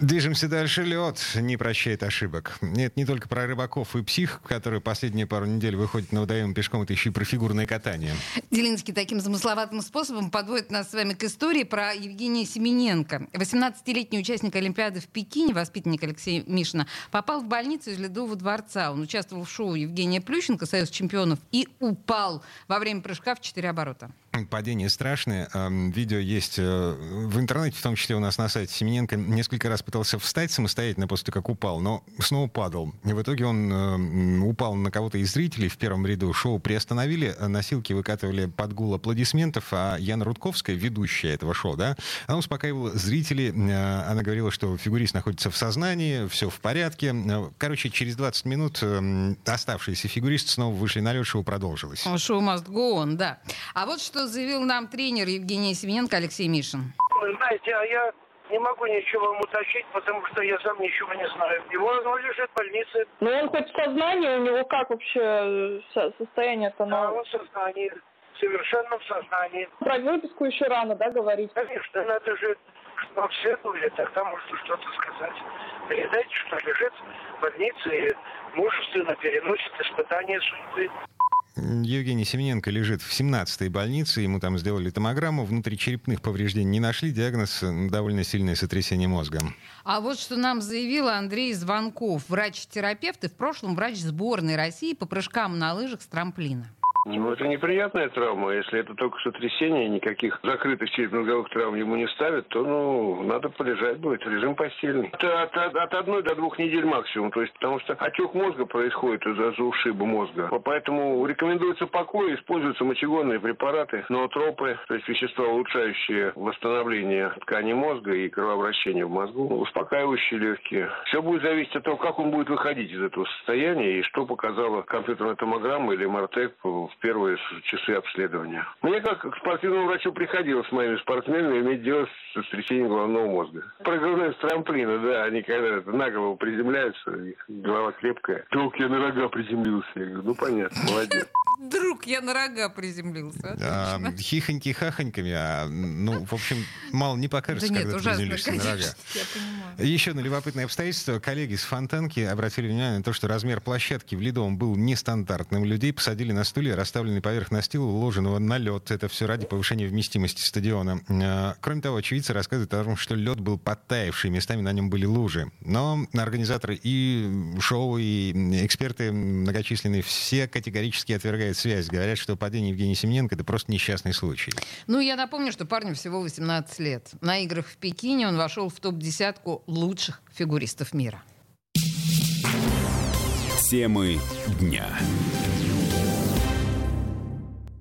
Движемся дальше. Лед не прощает ошибок. Нет, не только про рыбаков и псих, которые последние пару недель выходят на водоем пешком, это еще и про фигурное катание. Делинский таким замысловатым способом подводит нас с вами к истории про Евгения Семененко. 18-летний участник Олимпиады в Пекине, воспитанник Алексея Мишина, попал в больницу из Ледового дворца. Он участвовал в шоу Евгения Плющенко, Союз чемпионов, и упал во время прыжка в четыре оборота. Падение страшное. Видео есть э, в интернете, в том числе у нас на сайте. Семененко несколько раз пытался встать самостоятельно после того, как упал, но снова падал. И в итоге он э, упал на кого-то из зрителей в первом ряду. Шоу приостановили, носилки выкатывали под гул аплодисментов, а Яна Рудковская, ведущая этого шоу, да, она успокаивала зрителей. Э, она говорила, что фигурист находится в сознании, все в порядке. Короче, через 20 минут оставшиеся фигуристы снова вышли на лед, шоу продолжилось. Шоу must go on, да. А вот что заявил нам тренер Евгений Семененко Алексей Мишин. Вы знаете, а я не могу ничего вам уточнить, потому что я сам ничего не знаю. Его он лежит в больнице. Ну он хоть в сознании, у него как вообще состояние-то? Да, он в сознании. Совершенно в сознании. Про выписку еще рано, да, говорить? Конечно, надо же обследовали, тогда можно что-то сказать. Передайте, что лежит в больнице и мужественно переносит испытания судьбы. Евгений Семененко лежит в 17-й больнице, ему там сделали томограмму, внутричерепных повреждений не нашли, диагноз довольно сильное сотрясение мозга. А вот что нам заявил Андрей Звонков, врач-терапевт и в прошлом врач сборной России по прыжкам на лыжах с трамплина. Ну, это неприятная травма. Если это только сотрясение, никаких закрытых черепно-мозговых травм ему не ставят, то, ну, надо полежать будет. Режим постельный. Это от, от, от одной до двух недель максимум. То есть, потому что отек мозга происходит из-за ушиба мозга. Поэтому рекомендуется покой, используются мочегонные препараты, ноотропы, то есть вещества, улучшающие восстановление ткани мозга и кровообращение в мозгу, успокаивающие легкие. Все будет зависеть от того, как он будет выходить из этого состояния и что показала компьютерная томограмма или МРТ первые часы обследования. Мне как к спортивному врачу приходилось с моими спортсменами иметь дело с сотрясением головного мозга. Прыгнули с трамплина, да, они когда на голову приземляются, их голова крепкая. Вдруг я на рога приземлился. Я говорю, ну понятно, молодец. Вдруг я на рога приземлился. А, хихоньки-хахоньками, а, ну, в общем, мало не покажется, да когда нет, ты приземлишься на рога. Еще на любопытное обстоятельство. Коллеги с Фонтанки обратили внимание на то, что размер площадки в Ледовом был нестандартным. Людей посадили на стулья, расставленный поверх настила, уложенного на лед. Это все ради повышения вместимости стадиона. А, кроме того, очевидцы рассказывают о том, что лед был подтаявший, местами на нем были лужи. Но организаторы и шоу, и эксперты многочисленные все категорически отвергают связь. Говорят, что падение Евгения Семененко — это просто несчастный случай. Ну, я напомню, что парню всего 18 лет. На играх в Пекине он вошел в топ-десятку лучших фигуристов мира. Темы дня.